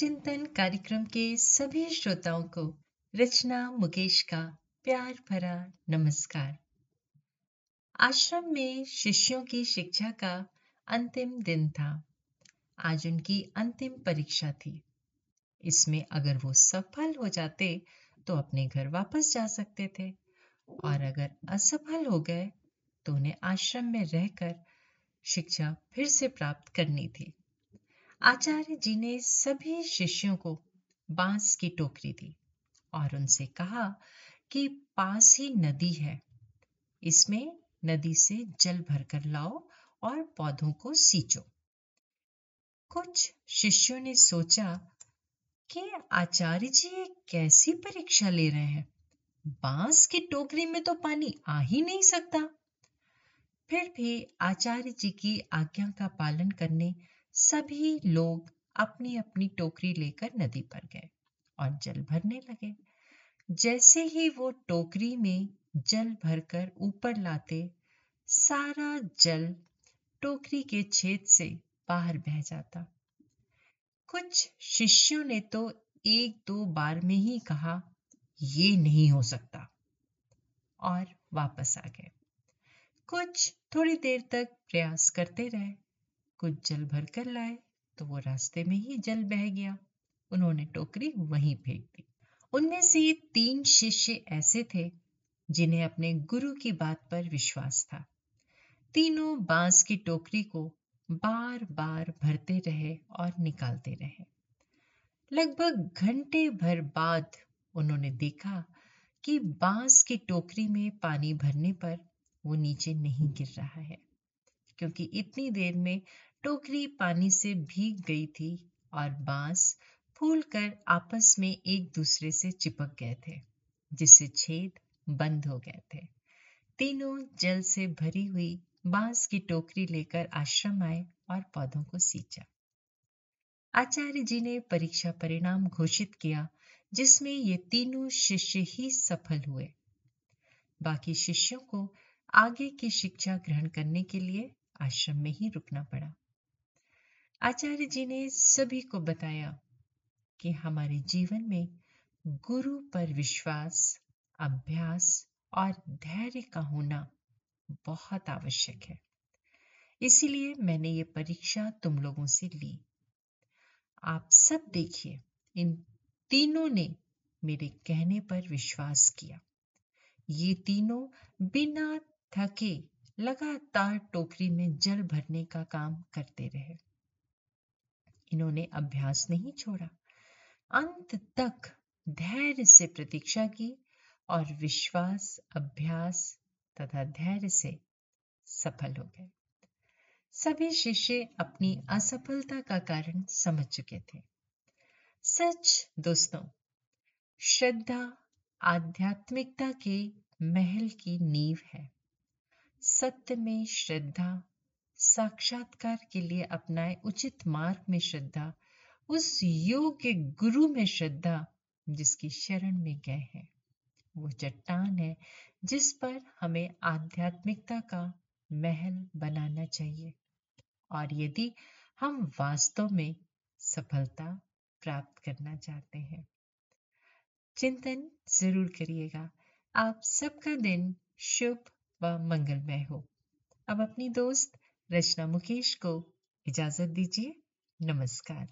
चिंतन कार्यक्रम के सभी श्रोताओं को रचना मुकेश का प्यार भरा नमस्कार। आश्रम में शिष्यों की शिक्षा का अंतिम दिन था। आज उनकी अंतिम परीक्षा थी। इसमें अगर वो सफल हो जाते तो अपने घर वापस जा सकते थे और अगर असफल हो गए तो उन्हें आश्रम में रहकर शिक्षा फिर से प्राप्त करनी थी। आचार्य जी ने सभी शिष्यों को बाँस की टोकरी दी और उनसे कहा कि पास ही नदी है। इसमें नदी से जल भरकर लाओ और पौधों को सींचो। कुछ शिष्यों ने सोचा कि आचार्य जी एक कैसी परीक्षा ले रहे हैं? बाँस की टोकरी में तो पानी आ ही नहीं सकता। फिर भी आचार्य जी की आज्ञा का पालन करने सभी लोग अपनी अपनी टोकरी लेकर नदी पर गए और जल भरने लगे। जैसे ही वो टोकरी में जल भरकर ऊपर लाते, सारा जल टोकरी के छेद से बाहर बह जाता। कुछ शिष्यों ने तो एक दो बार में ही कहा, ये नहीं हो सकता। और वापस आ गए। कुछ थोड़ी देर तक प्रयास करते रहे। कुछ जल भर कर लाए तो वो रास्ते में ही जल बह गया। उन्होंने टोकरी वहीं फेंक दी। उनमें से तीन शिष्य ऐसे थे, जिन्हें अपने गुरु की बात पर विश्वास था। तीनों बाँस की टोकरी को बार बार भरते रहे और निकालते रहे। लगभग घंटे भर बाद उन्होंने देखा कि बाँस की टोकरी में पानी भरने पर वो नीचे नहीं गिर रहा है। क्योंकि इतनी देर में टोकरी पानी से भीग गई थी और बाँस फूल कर आपस में एक दूसरे से चिपक गए थे, जिससे छेद बंद हो गए थे। तीनों जल से भरी हुई बाँस की टोकरी लेकर आश्रम आए और पौधों को सींचा। आचार्य जी ने परीक्षा परिणाम घोषित किया, जिसमें ये तीनों शिष्य ही सफल हुए। बाकी शिष्यों को आगे की शिक्षा ग्रहण करने के लिए आश्रम में ही रुकना पड़ा। आचार्य जी ने सभी को बताया कि हमारे जीवन में गुरु पर विश्वास, अभ्यास और धैर्य का होना बहुत आवश्यक है। इसीलिए मैंने ये परीक्षा तुम लोगों से ली। आप सब देखिए, इन तीनों ने मेरे कहने पर विश्वास किया। ये तीनों बिना थके लगातार टोकरी में जल भरने का काम करते रहे। इन्होंने अभ्यास नहीं छोड़ा। अंत तक धैर्य से प्रतीक्षा की और विश्वास, अभ्यास तथा धैर्य से सफल हो गए। सभी शिष्य अपनी असफलता का कारण समझ चुके थे। सच, दोस्तों, श्रद्धा आध्यात्मिकता के महल की नींव है। सत्य में श्रद्धा, साक्षात्कार के लिए अपनाए उचित मार्ग में श्रद्धा, उस योग्य गुरु में श्रद्धा जिसकी शरण में गए हैं। वो चट्टान है जिस पर हमें आध्यात्मिकता का महल बनाना चाहिए। और यदि हम वास्तव में सफलता प्राप्त करना चाहते हैं, चिंतन ज़रूर करिएगा। आप सबका दिन शुभ व मंगलमय हो। अब अपनी दोस्त रचना मुकेश को इजाज़त दीजिए। नमस्कार।